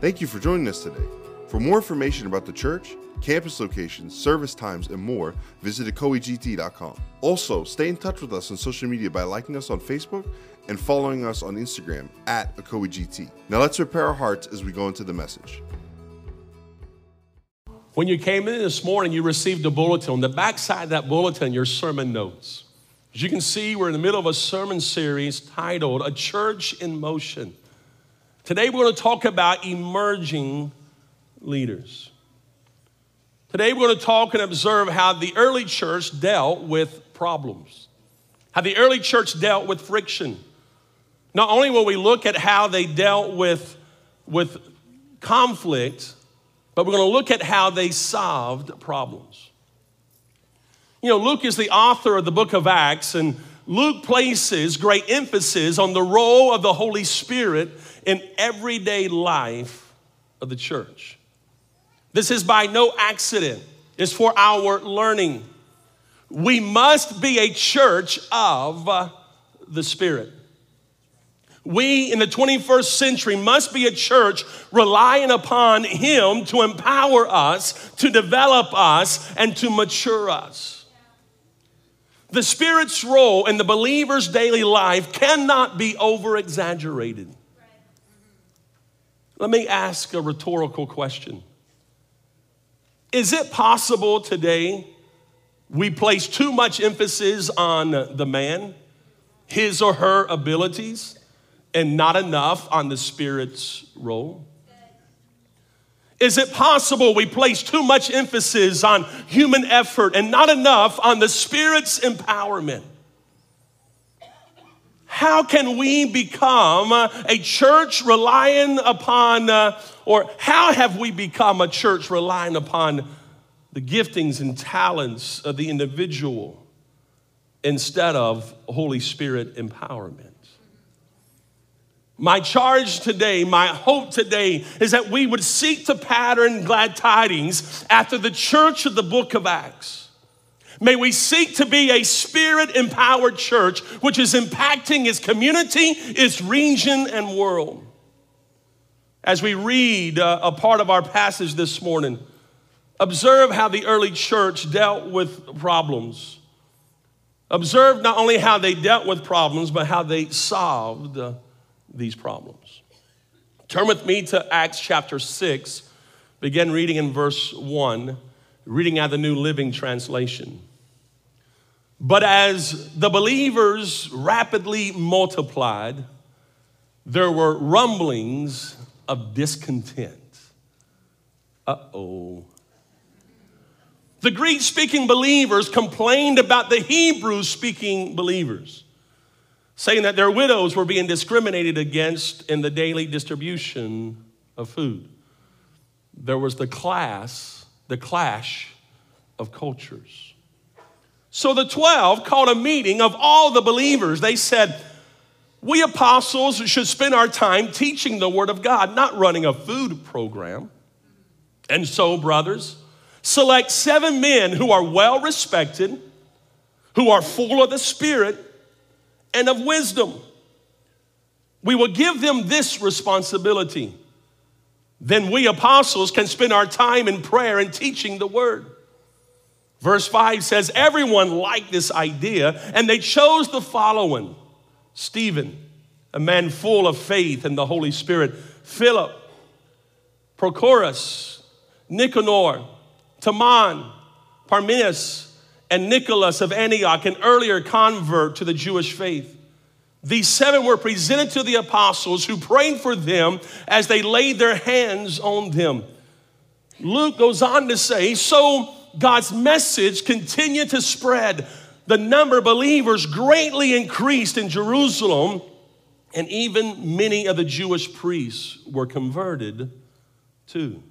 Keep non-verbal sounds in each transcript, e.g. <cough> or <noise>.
Thank you for joining us today. For more information about the church, campus locations, service times, and more, visit ecoegt.com. Also, stay in touch with us on social media by liking us on Facebook and following us on Instagram at ecoegt. Now let's prepare our hearts as we go into the message. When you came in this morning, you received a bulletin. On the backside of that bulletin, your sermon notes. As you can see, we're in the middle of a sermon series titled A Church in Motion. Today, we're going to talk about emerging leaders. Today, we're going to talk and observe how the early church dealt with problems, how the early church dealt with friction. Not only will we look at how they dealt with, with conflict, but we're going to look at how they solved problems. You know, Luke is the author of the book of Acts, and Luke places great emphasis on the role of the Holy Spirit in everyday life of the church. This is by no accident, it's for our learning. We must be a church of the Spirit. We in the 21st century must be a church relying upon Him to empower us, to develop us, and to mature us. The Spirit's role in the believer's daily life cannot be over exaggerated. Let me ask a rhetorical question Is it possible today we place too much emphasis on the man, his or her abilities? and not enough on the Spirit's role? Is it possible we place too much emphasis on human effort and not enough on the Spirit's empowerment? How can we become a church relying upon, uh, or how have we become a church relying upon the giftings and talents of the individual instead of Holy Spirit empowerment? My charge today, my hope today is that we would seek to pattern glad tidings after the church of the book of Acts. May we seek to be a spirit empowered church which is impacting its community, its region, and world. As we read uh, a part of our passage this morning, observe how the early church dealt with problems. Observe not only how they dealt with problems, but how they solved uh, these problems. Turn with me to Acts chapter 6, begin reading in verse 1, reading out the New Living Translation. But as the believers rapidly multiplied, there were rumblings of discontent. Uh oh. The Greek speaking believers complained about the Hebrew speaking believers saying that their widows were being discriminated against in the daily distribution of food. There was the class, the clash of cultures. So the 12 called a meeting of all the believers. They said, We apostles should spend our time teaching the Word of God, not running a food program. And so, brothers, select seven men who are well respected, who are full of the Spirit and of wisdom. We will give them this responsibility. Then we apostles can spend our time in prayer and teaching the word. Verse 5 says, Everyone liked this idea, and they chose the following Stephen, a man full of faith and the Holy Spirit, Philip, Prochorus, Nicanor, Timon, Parmenas, and Nicholas of Antioch, an earlier convert to the Jewish faith. These seven were presented to the apostles who prayed for them as they laid their hands on them. Luke goes on to say, So God's message continued to spread. The number of believers greatly increased in Jerusalem, and even many of the Jewish priests were converted too.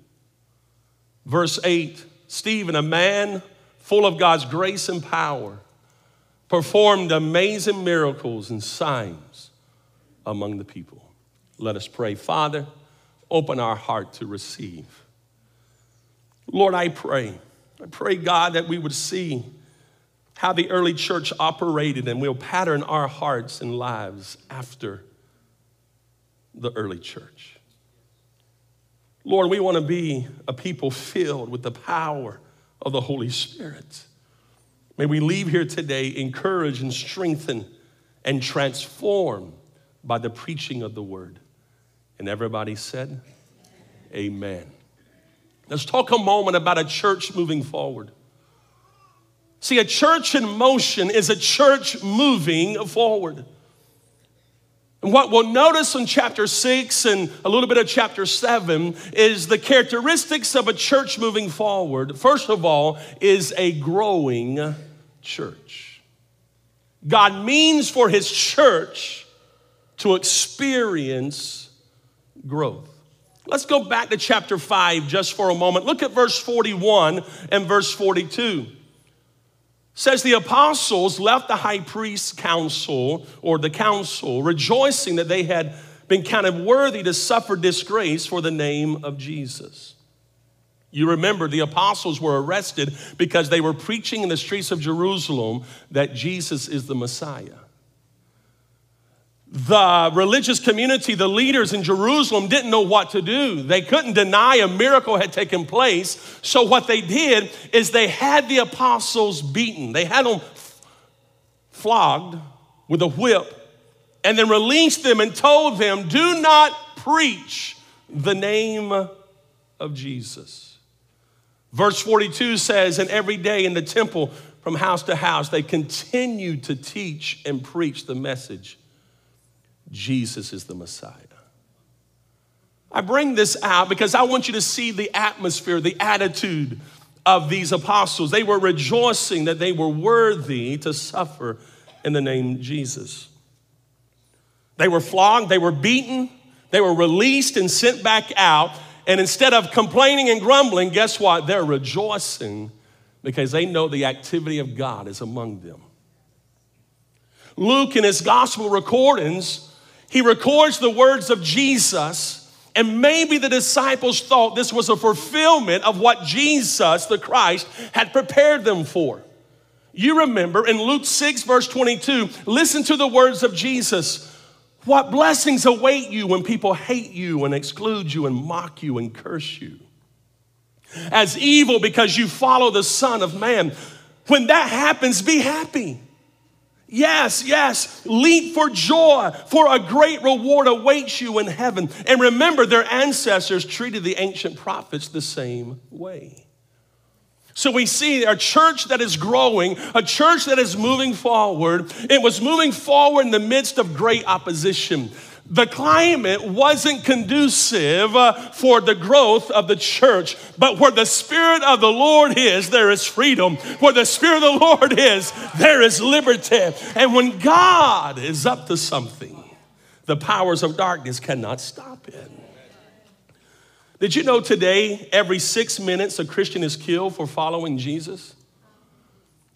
Verse 8 Stephen, a man full of God's grace and power, performed amazing miracles and signs among the people. Let us pray. Father, open our heart to receive. Lord, I pray. I pray, God, that we would see how the early church operated and we'll pattern our hearts and lives after the early church. Lord, we want to be a people filled with the power of the Holy Spirit. May we leave here today encouraged and strengthened and transformed by the preaching of the word. And everybody said, Amen. Let's talk a moment about a church moving forward. See, a church in motion is a church moving forward. And what we'll notice in chapter six and a little bit of chapter seven is the characteristics of a church moving forward. First of all, is a growing church. God means for his church to experience growth. Let's go back to chapter 5 just for a moment. Look at verse 41 and verse 42 says the apostles left the high priest's council or the council rejoicing that they had been counted worthy to suffer disgrace for the name of Jesus. You remember the apostles were arrested because they were preaching in the streets of Jerusalem that Jesus is the Messiah the religious community, the leaders in Jerusalem didn't know what to do. They couldn't deny a miracle had taken place. So, what they did is they had the apostles beaten, they had them flogged with a whip, and then released them and told them, Do not preach the name of Jesus. Verse 42 says, And every day in the temple, from house to house, they continued to teach and preach the message Jesus is the Messiah. I bring this out because I want you to see the atmosphere, the attitude of these apostles. They were rejoicing that they were worthy to suffer in the name Jesus. They were flogged, they were beaten, they were released and sent back out. And instead of complaining and grumbling, guess what? They're rejoicing because they know the activity of God is among them. Luke, in his gospel recordings, he records the words of Jesus, and maybe the disciples thought this was a fulfillment of what Jesus, the Christ, had prepared them for. You remember in Luke 6, verse 22, listen to the words of Jesus. What blessings await you when people hate you and exclude you and mock you and curse you? As evil because you follow the Son of Man. When that happens, be happy. Yes, yes, leap for joy, for a great reward awaits you in heaven. And remember, their ancestors treated the ancient prophets the same way. So we see a church that is growing, a church that is moving forward. It was moving forward in the midst of great opposition the climate wasn't conducive uh, for the growth of the church. But where the Spirit of the Lord is, there is freedom. Where the Spirit of the Lord is, there is liberty. And when God is up to something, the powers of darkness cannot stop it. Did you know today, every six minutes, a Christian is killed for following Jesus?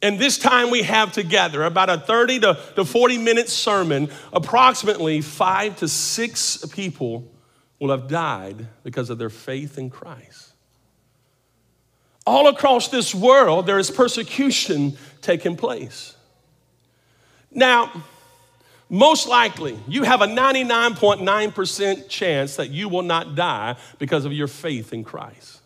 And this time we have together, about a 30 to, to 40 minute sermon, approximately five to six people will have died because of their faith in Christ. All across this world, there is persecution taking place. Now, most likely, you have a 99.9% chance that you will not die because of your faith in Christ.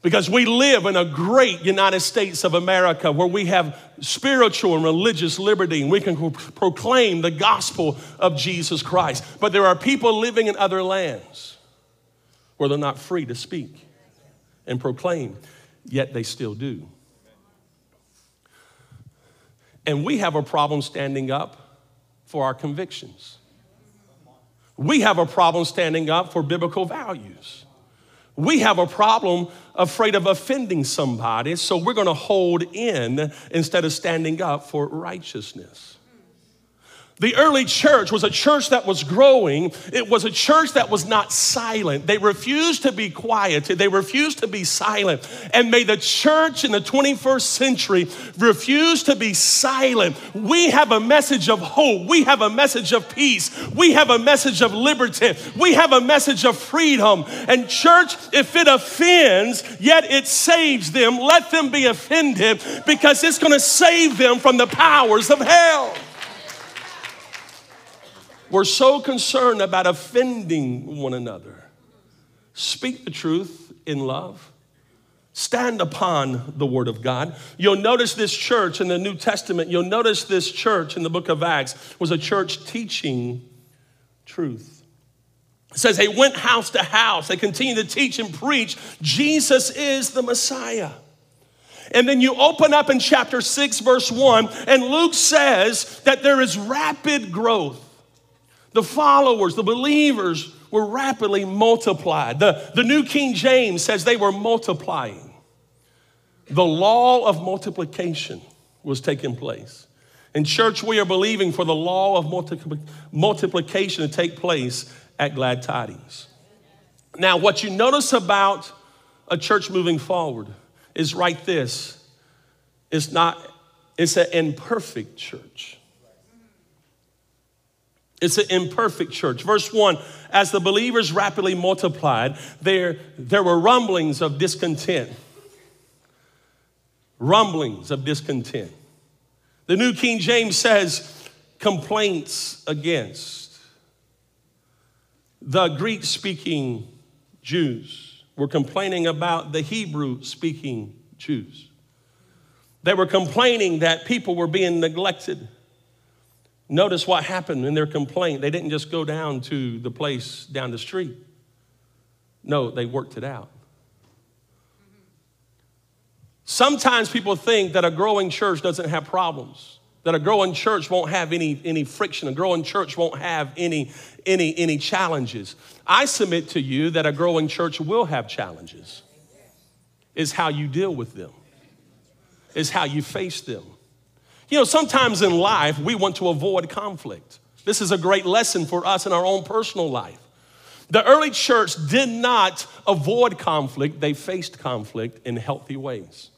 Because we live in a great United States of America where we have spiritual and religious liberty and we can proclaim the gospel of Jesus Christ. But there are people living in other lands where they're not free to speak and proclaim, yet they still do. And we have a problem standing up for our convictions. We have a problem standing up for biblical values. We have a problem afraid of offending somebody, so we're going to hold in instead of standing up for righteousness. The early church was a church that was growing. It was a church that was not silent. They refused to be quiet. They refused to be silent. And may the church in the 21st century refuse to be silent. We have a message of hope. We have a message of peace. We have a message of liberty. We have a message of freedom. And church, if it offends, yet it saves them, let them be offended because it's going to save them from the powers of hell. We're so concerned about offending one another speak the truth in love, stand upon the word of God. You'll notice this church in the New Testament, you'll notice this church in the book of Acts was a church teaching truth. It says they went house to house, they continued to teach and preach Jesus is the Messiah. And then you open up in chapter 6, verse 1, and Luke says that there is rapid growth. The followers, the believers, were rapidly multiplied. The, the New King James says they were multiplying. The law of multiplication was taking place. In church, we are believing for the law of multipli- multiplication to take place at Glad Tidings. Now, what you notice about a church moving forward is right this it's not, it's an imperfect church. It's an imperfect church. Verse 1 As the believers rapidly multiplied, there, there were rumblings of discontent. Rumblings of discontent. The New King James says complaints against. The Greek speaking Jews were complaining about the Hebrew speaking Jews. They were complaining that people were being neglected. Notice what happened in their complaint. They didn't just go down to the place down the street. No, they worked it out. Sometimes people think that a growing church doesn't have problems, that a growing church won't have any, any friction, a growing church won't have any, any, any challenges. I submit to you that a growing church will have challenges, is how you deal with them is how you face them. You know, sometimes in life, we want to avoid conflict. This is a great lesson for us in our own personal life. The early church did not avoid conflict, they faced conflict in healthy ways.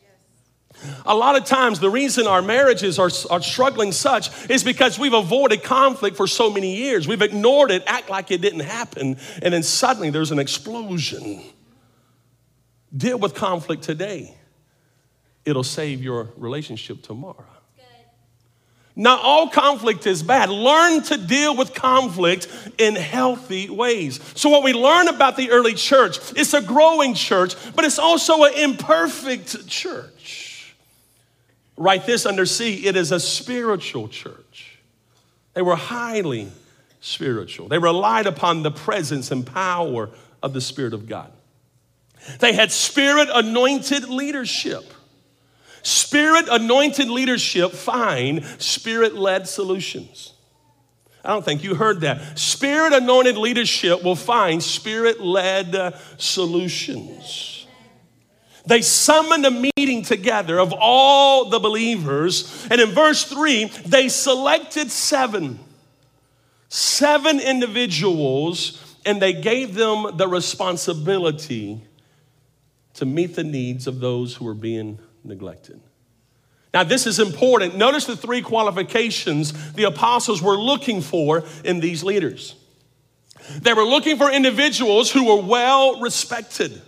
A lot of times, the reason our marriages are, are struggling such is because we've avoided conflict for so many years. We've ignored it, act like it didn't happen, and then suddenly there's an explosion. Deal with conflict today it'll save your relationship tomorrow. Not all conflict is bad. Learn to deal with conflict in healthy ways. So, what we learn about the early church, it's a growing church, but it's also an imperfect church. Write this under C it is a spiritual church. They were highly spiritual, they relied upon the presence and power of the Spirit of God. They had spirit anointed leadership. Spirit anointed leadership find spirit led solutions. I don't think you heard that. Spirit anointed leadership will find spirit led uh, solutions. They summoned a meeting together of all the believers, and in verse 3, they selected seven, seven individuals, and they gave them the responsibility to meet the needs of those who were being neglected. Now, this is important. Notice the three qualifications the apostles were looking for in these leaders. They were looking for individuals who were well respected.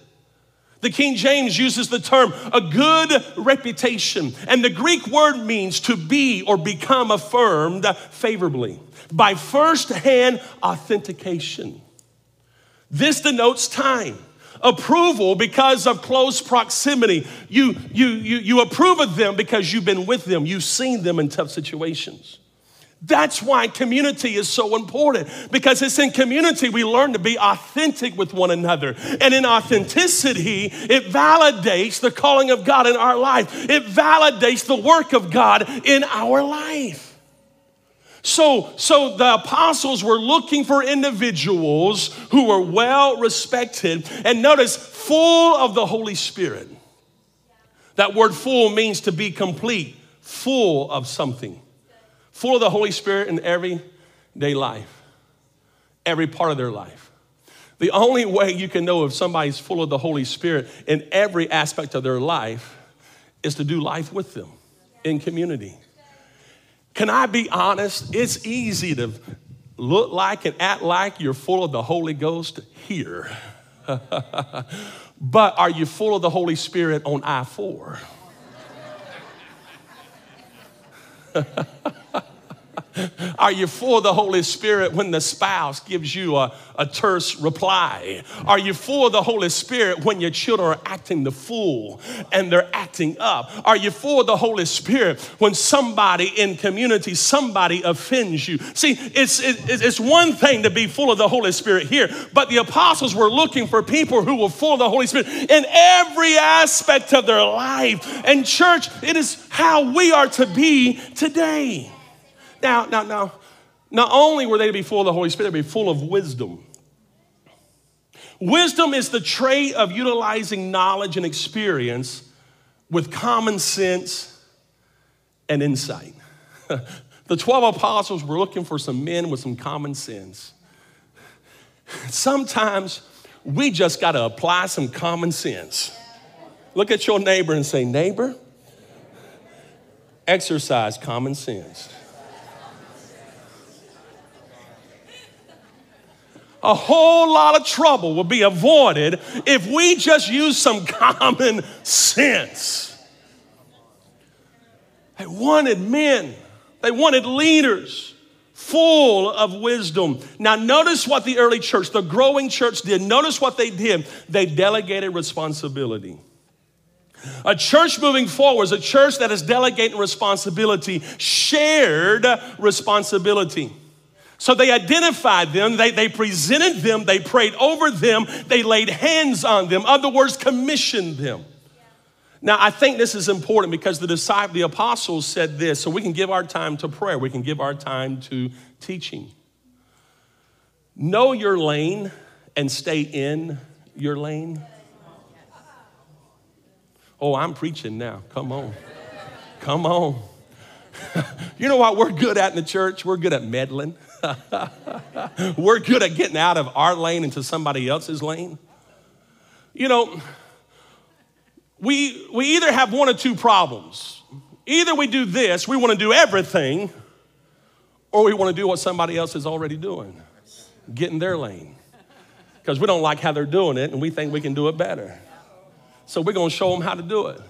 The King James uses the term a good reputation, and the Greek word means to be or become affirmed favorably by first hand authentication. This denotes time approval because of close proximity. You, you, you, you approve of them because you've been with them, you've seen them in tough situations. That's why community is so important because it's in community we learn to be authentic with one another. And in authenticity, it validates the calling of God in our life, it validates the work of God in our life. So, so the apostles were looking for individuals who were well respected and notice, full of the Holy Spirit. That word full means to be complete, full of something. Full of the Holy Spirit in everyday life, every part of their life. The only way you can know if somebody's full of the Holy Spirit in every aspect of their life is to do life with them in community. Can I be honest? It's easy to look like and act like you're full of the Holy Ghost here. <laughs> but are you full of the Holy Spirit on I 4? <laughs> Are you full of the Holy Spirit when the spouse gives you a, a terse reply? Are you full of the Holy Spirit when your children are acting the fool and they're acting up? Are you full of the Holy Spirit when somebody in community, somebody offends you? See, it's, it's one thing to be full of the Holy Spirit here, but the apostles were looking for people who were full of the Holy Spirit in every aspect of their life. And, church, it is how we are to be today. Now, now, now, not only were they to be full of the Holy Spirit, they'd be full of wisdom. Wisdom is the trait of utilizing knowledge and experience with common sense and insight. <laughs> the 12 apostles were looking for some men with some common sense. Sometimes we just got to apply some common sense. Look at your neighbor and say, Neighbor, exercise common sense. A whole lot of trouble will be avoided if we just use some <laughs> common sense. They wanted men, they wanted leaders full of wisdom. Now, notice what the early church, the growing church, did. Notice what they did. They delegated responsibility. A church moving forward is a church that is delegating responsibility, shared responsibility. So they identified them, they, they presented them, they prayed over them, they laid hands on them. Other words, commissioned them. Now, I think this is important because the disciples, the apostles said this, so we can give our time to prayer, we can give our time to teaching. Know your lane and stay in your lane. Oh, I'm preaching now. Come on. Come on. <laughs> you know what we're good at in the church? We're good at meddling. <laughs> <laughs> We're good at getting out of our lane into somebody else's lane. You know, we, we either have one or two problems. Either we do this, we want to do everything, or we want to do what somebody else is already doing, get in their lane. Because we don't like how they're doing it and we think we can do it better. So we're going to show them how to do it.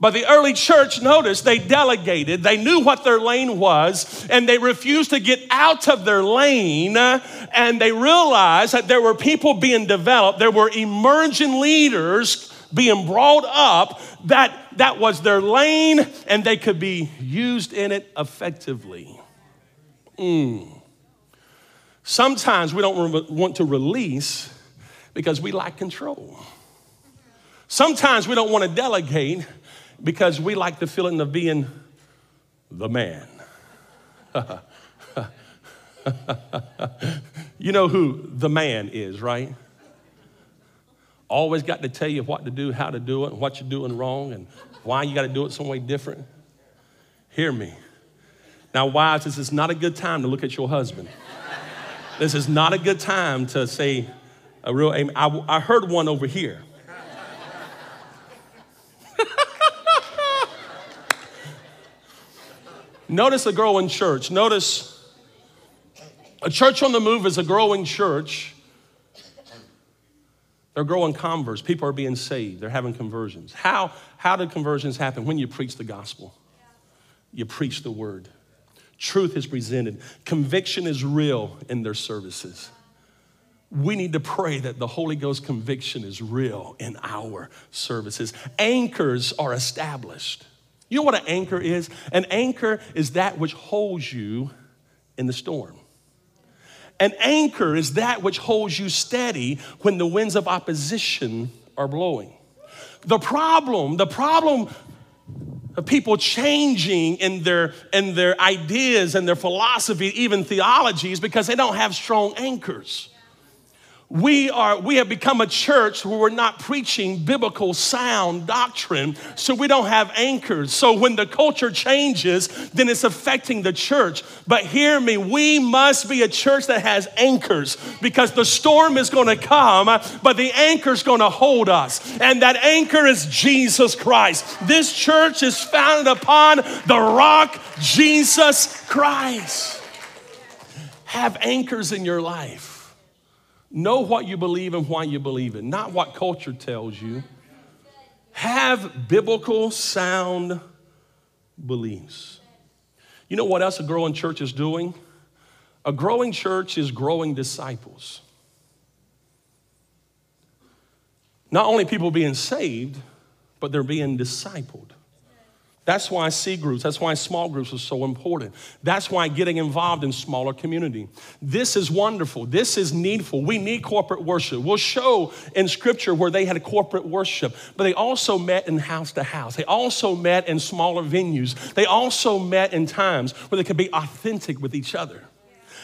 But the early church, notice, they delegated. They knew what their lane was, and they refused to get out of their lane. And they realized that there were people being developed, there were emerging leaders being brought up that that was their lane, and they could be used in it effectively. Mm. Sometimes we don't re- want to release because we lack control. Sometimes we don't want to delegate because we like the feeling of being the man. <laughs> you know who the man is, right? Always got to tell you what to do, how to do it, what you're doing wrong, and why you got to do it some way different. Hear me. Now, wives, this is not a good time to look at your husband. this is not a good time to say a real amen. I, I heard one over here. Notice a growing church. Notice a church on the move is a growing church. They're growing converts. People are being saved. They're having conversions. How, how do conversions happen? When you preach the gospel, you preach the word. Truth is presented, conviction is real in their services. We need to pray that the Holy Ghost conviction is real in our services. Anchors are established. You know what an anchor is? An anchor is that which holds you in the storm. An anchor is that which holds you steady when the winds of opposition are blowing. The problem, the problem of people changing in their, in their ideas and their philosophy, even theologies, because they don't have strong anchors we are we have become a church where we're not preaching biblical sound doctrine so we don't have anchors. So when the culture changes then it's affecting the church. But hear me we must be a church that has anchors because the storm is going to come but the anchor is going to hold us. And that anchor is jesus christ. This church is founded upon the rock jesus christ. Have anchors in your life Know what you believe and why you believe it, not what culture tells you. Have biblical sound beliefs. You know what else a growing church is doing? A growing church is growing disciples. Not only people being saved, but they're being discipled. That's why C groups, that's why small groups are so important. That's why getting involved in smaller community. This is wonderful. This is needful. We need corporate worship. We'll show in scripture where they had corporate worship, but they also met in house to house. They also met in smaller venues. They also met in times where they could be authentic with each other.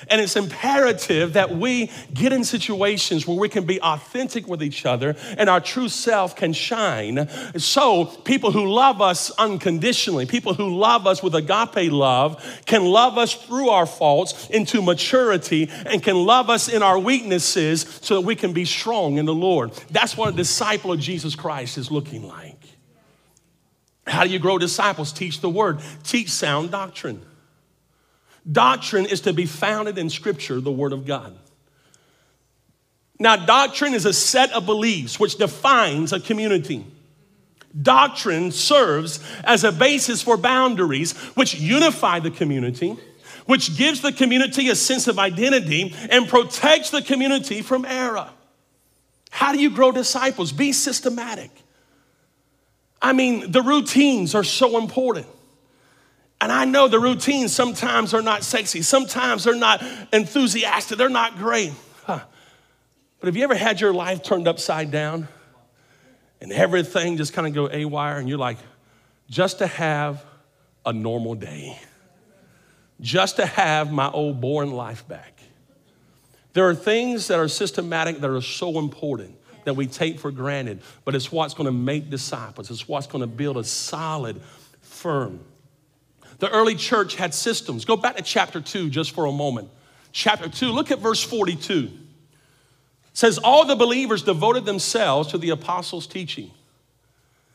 And it's imperative that we get in situations where we can be authentic with each other and our true self can shine. So, people who love us unconditionally, people who love us with agape love, can love us through our faults into maturity and can love us in our weaknesses so that we can be strong in the Lord. That's what a disciple of Jesus Christ is looking like. How do you grow disciples? Teach the word, teach sound doctrine. Doctrine is to be founded in Scripture, the Word of God. Now, doctrine is a set of beliefs which defines a community. Doctrine serves as a basis for boundaries which unify the community, which gives the community a sense of identity and protects the community from error. How do you grow disciples? Be systematic. I mean, the routines are so important. And I know the routines sometimes are not sexy, sometimes they're not enthusiastic, they're not great. Huh. But have you ever had your life turned upside down and everything just kind of go awire and you're like, just to have a normal day, just to have my old boring life back. There are things that are systematic that are so important that we take for granted, but it's what's going to make disciples. It's what's going to build a solid, firm the early church had systems. Go back to chapter 2 just for a moment. Chapter 2, look at verse 42. It says, All the believers devoted themselves to the apostles' teaching.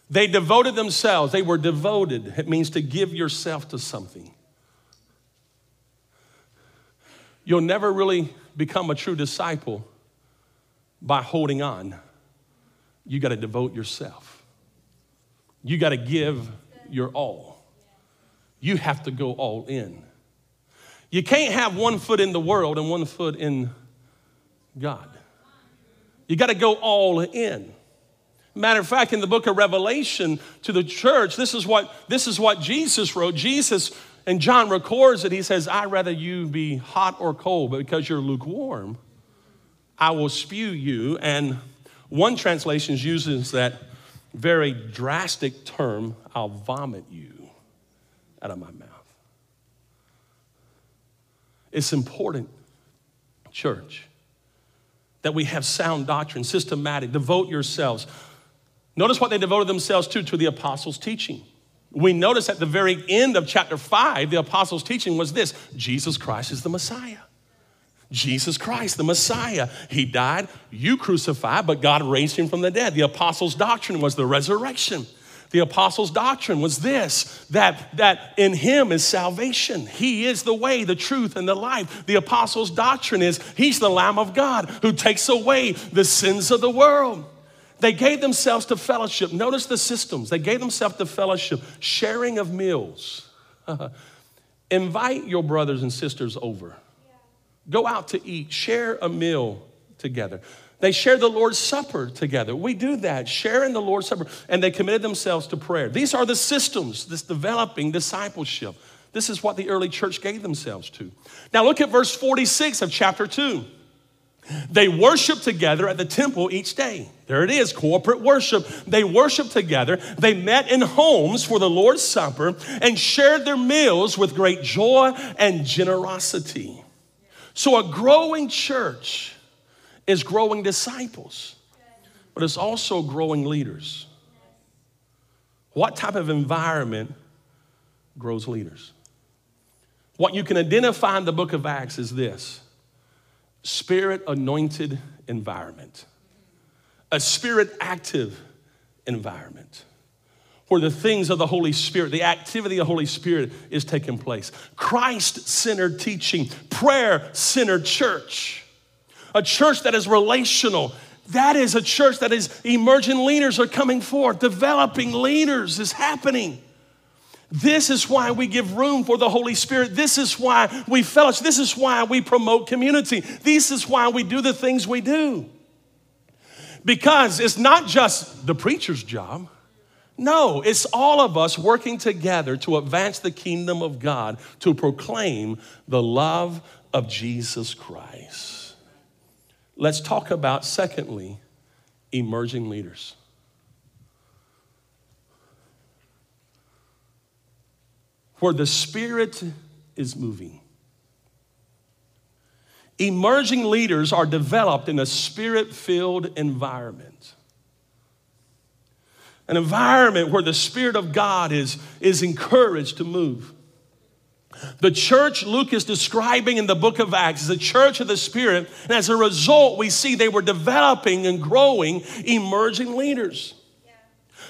They devoted themselves, they were devoted. It means to give yourself to something. You'll never really become a true disciple by holding on. You got to devote yourself. You got to give your all you have to go all in. You can't have one foot in the world and one foot in God. You got to go all in. Matter of fact, in the book of Revelation to the church, this is what this is what Jesus wrote. Jesus and John records it. He says, "I'd rather you be hot or cold, but because you're lukewarm, I will spew you." And one translation uses that very drastic term, "I'll vomit you." Out of my mouth. It's important, church, that we have sound doctrine, systematic, devote yourselves. Notice what they devoted themselves to, to the apostles' teaching. We notice at the very end of chapter 5, the apostles' teaching was this Jesus Christ is the Messiah. Jesus Christ, the Messiah. He died, you crucified, but God raised him from the dead. The apostles' doctrine was the resurrection. The apostles' doctrine was this that, that in him is salvation. He is the way, the truth, and the life. The apostles' doctrine is he's the Lamb of God who takes away the sins of the world. They gave themselves to fellowship. Notice the systems. They gave themselves to fellowship, sharing of meals. <laughs> Invite your brothers and sisters over. Go out to eat, share a meal together. They shared the Lord's Supper together. We do that, sharing the Lord's Supper, and they committed themselves to prayer. These are the systems, this developing discipleship. This is what the early church gave themselves to. Now look at verse 46 of chapter 2. They worship together at the temple each day. There it is, corporate worship. They worshiped together. They met in homes for the Lord's Supper and shared their meals with great joy and generosity. So, a growing church is growing disciples, but it's also growing leaders. What type of environment grows leaders? What you can identify in the book of Acts is this spirit anointed environment, a spirit active environment where the things of the Holy Spirit, the activity of the Holy Spirit is taking place. Christ centered teaching, prayer centered church a church that is relational. That is a church that is emerging leaders are coming forth, developing leaders is happening. This is why we give room for the Holy Spirit. This is why we fellowship. This is why we promote community. This is why we do the things we do. Because it's not just the preacher's job. No, it's all of us working together to advance the kingdom of God, to proclaim the love of Jesus Christ. Let's talk about, secondly, emerging leaders. Where the Spirit is moving. Emerging leaders are developed in a spirit filled environment. An environment where the Spirit of God is, is encouraged to move. The church Luke is describing in the book of Acts is a church of the Spirit, and as a result, we see they were developing and growing emerging leaders.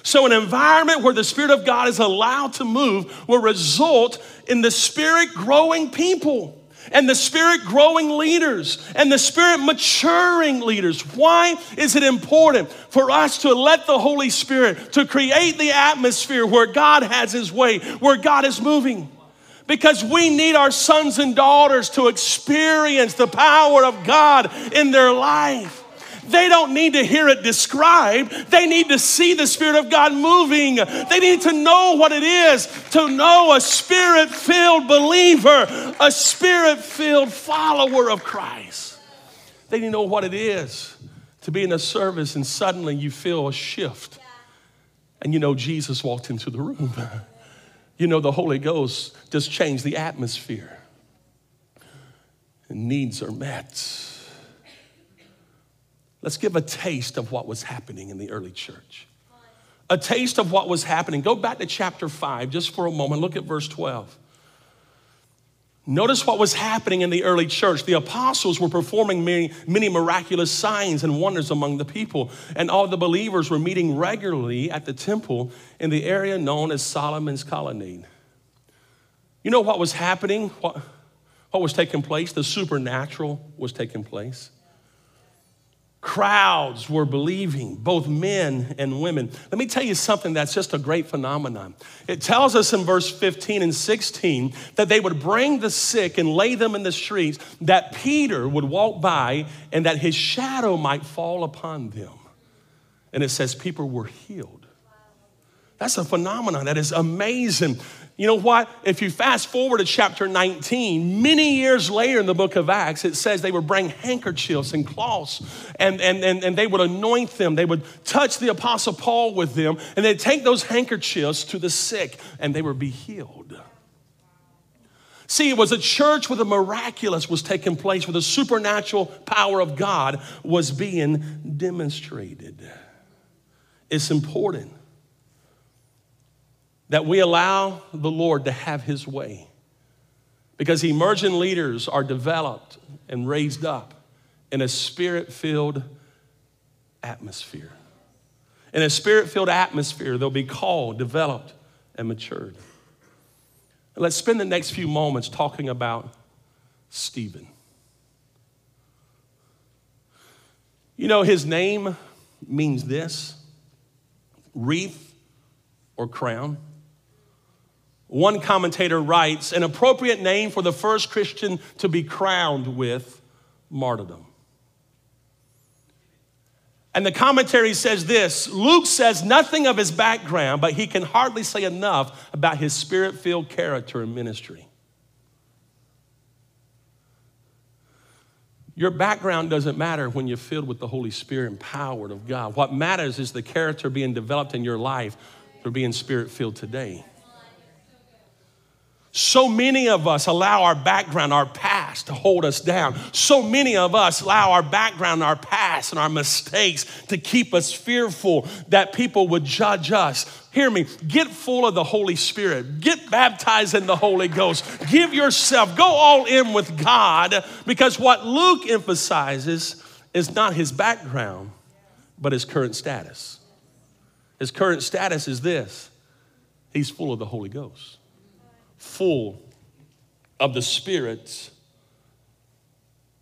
So, an environment where the Spirit of God is allowed to move will result in the Spirit growing people and the Spirit growing leaders and the Spirit maturing leaders. Why is it important for us to let the Holy Spirit to create the atmosphere where God has His way, where God is moving? Because we need our sons and daughters to experience the power of God in their life. They don't need to hear it described. They need to see the Spirit of God moving. They need to know what it is to know a spirit filled believer, a spirit filled follower of Christ. They need to know what it is to be in a service and suddenly you feel a shift and you know Jesus walked into the room. <laughs> You know the Holy Ghost just change the atmosphere and needs are met. Let's give a taste of what was happening in the early church. A taste of what was happening. Go back to chapter 5 just for a moment. Look at verse 12. Notice what was happening in the early church. The apostles were performing many, many, miraculous signs and wonders among the people, and all the believers were meeting regularly at the temple in the area known as Solomon's Colonnade. You know what was happening? What, what was taking place? The supernatural was taking place. Crowds were believing, both men and women. Let me tell you something that's just a great phenomenon. It tells us in verse 15 and 16 that they would bring the sick and lay them in the streets, that Peter would walk by and that his shadow might fall upon them. And it says people were healed. That's a phenomenon that is amazing. You know what? If you fast forward to chapter 19, many years later in the book of Acts, it says they would bring handkerchiefs and cloths and, and, and, and they would anoint them. They would touch the apostle Paul with them and they'd take those handkerchiefs to the sick and they would be healed. See, it was a church where the miraculous was taking place, where the supernatural power of God was being demonstrated. It's important that we allow the Lord to have his way. Because emerging leaders are developed and raised up in a spirit filled atmosphere. In a spirit filled atmosphere, they'll be called, developed, and matured. Let's spend the next few moments talking about Stephen. You know, his name means this wreath or crown. One commentator writes an appropriate name for the first Christian to be crowned with martyrdom. And the commentary says this Luke says nothing of his background, but he can hardly say enough about his spirit filled character and ministry. Your background doesn't matter when you're filled with the Holy Spirit and powered of God. What matters is the character being developed in your life through being spirit filled today. So many of us allow our background, our past to hold us down. So many of us allow our background, our past, and our mistakes to keep us fearful that people would judge us. Hear me, get full of the Holy Spirit, get baptized in the Holy Ghost, give yourself, go all in with God, because what Luke emphasizes is not his background, but his current status. His current status is this he's full of the Holy Ghost full of the Spirit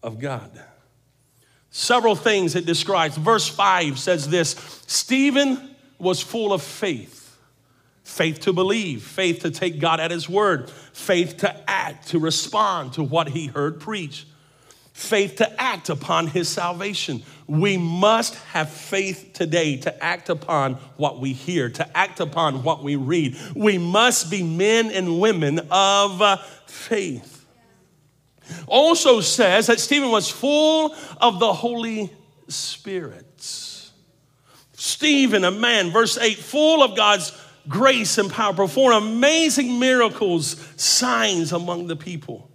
of God. Several things it describes. Verse 5 says this Stephen was full of faith. faith to believe, faith to take God at His word, faith to act, to respond to what He heard preached, faith to act upon His salvation. We must have faith today to act upon what we hear, to act upon what we read. We must be men and women of uh, faith. Also says that Stephen was full of the Holy Spirit. Stephen, a man, verse 8, full of God's grace and power, performed amazing miracles, signs among the people.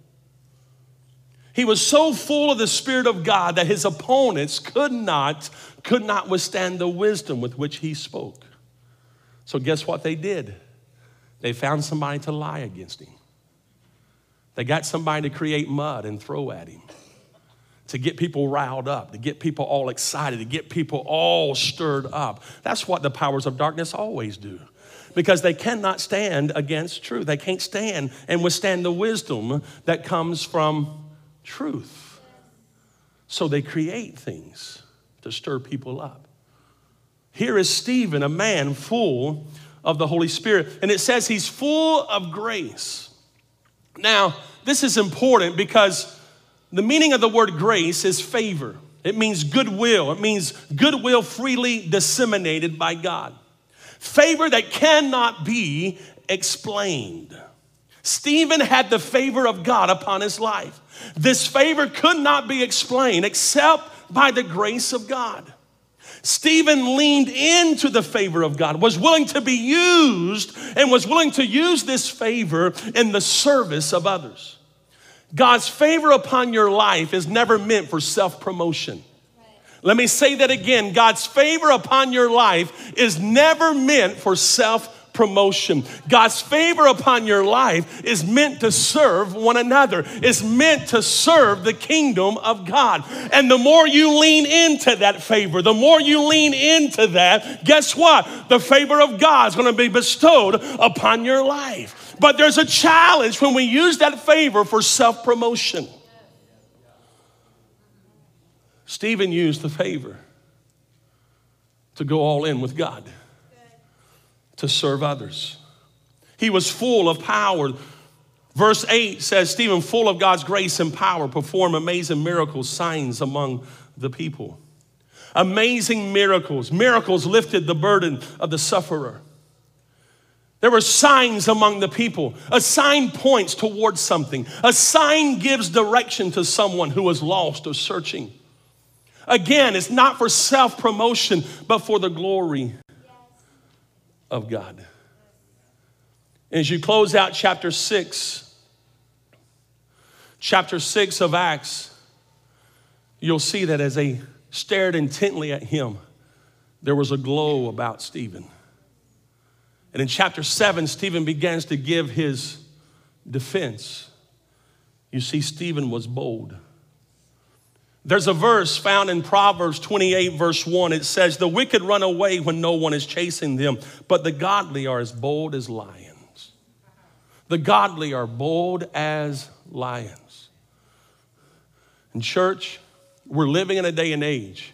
He was so full of the Spirit of God that his opponents could not, could not withstand the wisdom with which he spoke. So, guess what they did? They found somebody to lie against him. They got somebody to create mud and throw at him, to get people riled up, to get people all excited, to get people all stirred up. That's what the powers of darkness always do because they cannot stand against truth. They can't stand and withstand the wisdom that comes from truth. So they create things to stir people up. Here is Stephen, a man full of the Holy Spirit, and it says he's full of grace. Now, this is important because the meaning of the word grace is favor. It means goodwill. It means goodwill freely disseminated by God. Favor that cannot be explained. Stephen had the favor of God upon his life. This favor could not be explained except by the grace of God. Stephen leaned into the favor of God, was willing to be used, and was willing to use this favor in the service of others. God's favor upon your life is never meant for self promotion. Let me say that again God's favor upon your life is never meant for self promotion. God's favor upon your life is meant to serve one another, is meant to serve the kingdom of God. And the more you lean into that favor, the more you lean into that, guess what? The favor of God is going to be bestowed upon your life. But there's a challenge when we use that favor for self promotion. Stephen used the favor to go all in with God to serve others. He was full of power. Verse 8 says, Stephen, full of God's grace and power, performed amazing miracles, signs among the people. Amazing miracles. Miracles lifted the burden of the sufferer. There were signs among the people. A sign points towards something. A sign gives direction to someone who is lost or searching. Again, it's not for self promotion, but for the glory of God. As you close out chapter 6, chapter 6 of Acts, you'll see that as they stared intently at him, there was a glow about Stephen. And in chapter 7, Stephen begins to give his defense. You see, Stephen was bold. There's a verse found in Proverbs 28, verse 1. It says, The wicked run away when no one is chasing them, but the godly are as bold as lions. The godly are bold as lions. In church, we're living in a day and age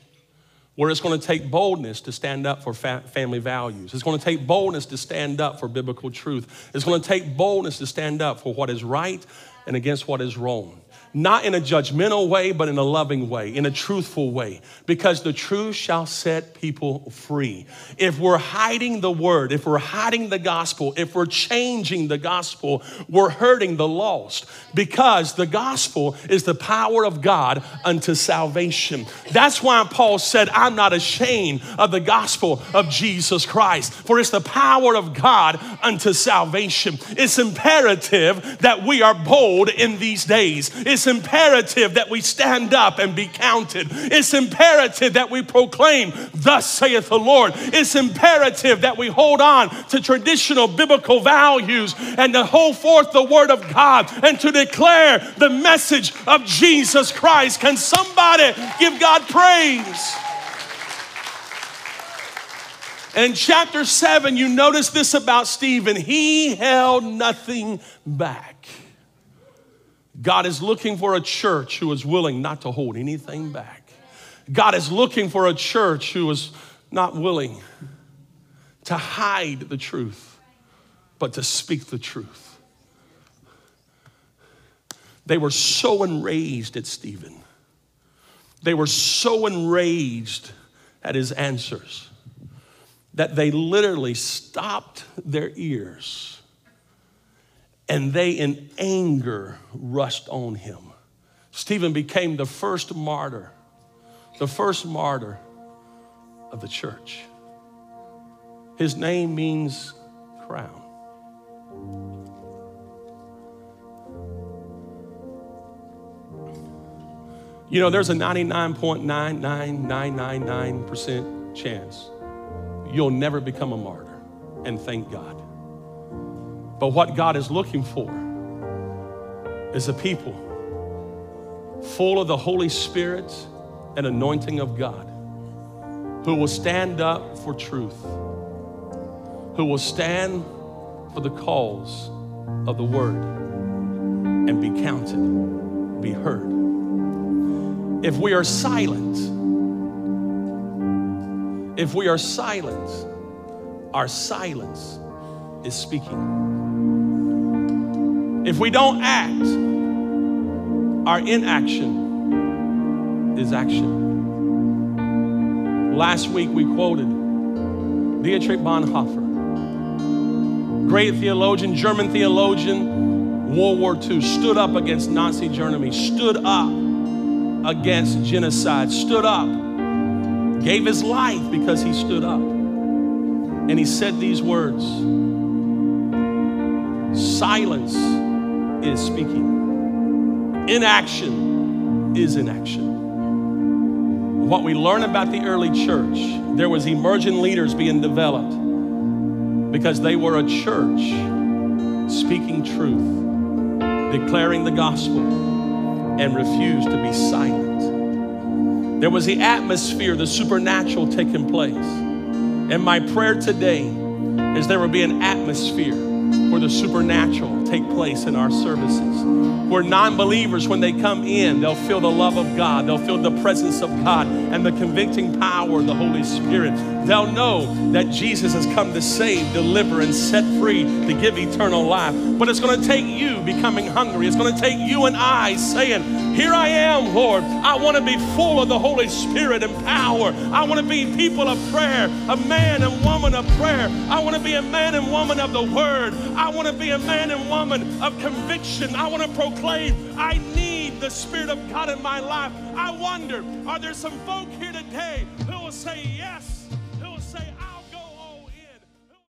where it's going to take boldness to stand up for fa- family values. It's going to take boldness to stand up for biblical truth. It's going to take boldness to stand up for what is right and against what is wrong not in a judgmental way, but in a loving way, in a truthful way, because the truth shall set people free. If we're hiding the word, if we're hiding the gospel, if we're changing the gospel, we're hurting the lost because the gospel is the power of God unto salvation. That's why Paul said, I'm not ashamed of the gospel of Jesus Christ, for it's the power of God unto salvation. It's imperative that we are bold in these days. It's it's imperative that we stand up and be counted. It's imperative that we proclaim, Thus saith the Lord. It's imperative that we hold on to traditional biblical values and to hold forth the Word of God and to declare the message of Jesus Christ. Can somebody give God praise? And in chapter 7, you notice this about Stephen. He held nothing back. God is looking for a church who is willing not to hold anything back. God is looking for a church who is not willing to hide the truth but to speak the truth. They were so enraged at Stephen. They were so enraged at his answers that they literally stopped their ears and they, in anger, rushed on him. Stephen became the first martyr, the first martyr of the church. His name means crown. You know, there's a 99.99999% chance you'll never become a martyr, and thank God. But what God is looking for is a people full of the Holy Spirit and anointing of God who will stand up for truth, who will stand for the cause of the word and be counted, be heard. If we are silent, if we are silent, our silence is speaking. If we don't act, our inaction is action. Last week we quoted Dietrich Bonhoeffer, great theologian, German theologian, World War II, stood up against Nazi Germany, stood up against genocide, stood up, gave his life because he stood up. And he said these words Silence is speaking, inaction is inaction. What we learn about the early church, there was emerging leaders being developed because they were a church speaking truth, declaring the gospel and refused to be silent. There was the atmosphere, the supernatural taking place. And my prayer today is there will be an atmosphere where the supernatural take place in our services. Where non believers, when they come in, they'll feel the love of God, they'll feel the presence of God and the convicting power of the Holy Spirit. They'll know that Jesus has come to save, deliver, and set free to give eternal life. But it's going to take you becoming hungry. It's going to take you and I saying, Here I am, Lord. I want to be full of the Holy Spirit and power. I want to be people of prayer, a man and woman of prayer. I want to be a man and woman of the word. I want to be a man and woman of conviction. I want to proclaim, I need the Spirit of God in my life. I wonder, are there some folk here today who will say,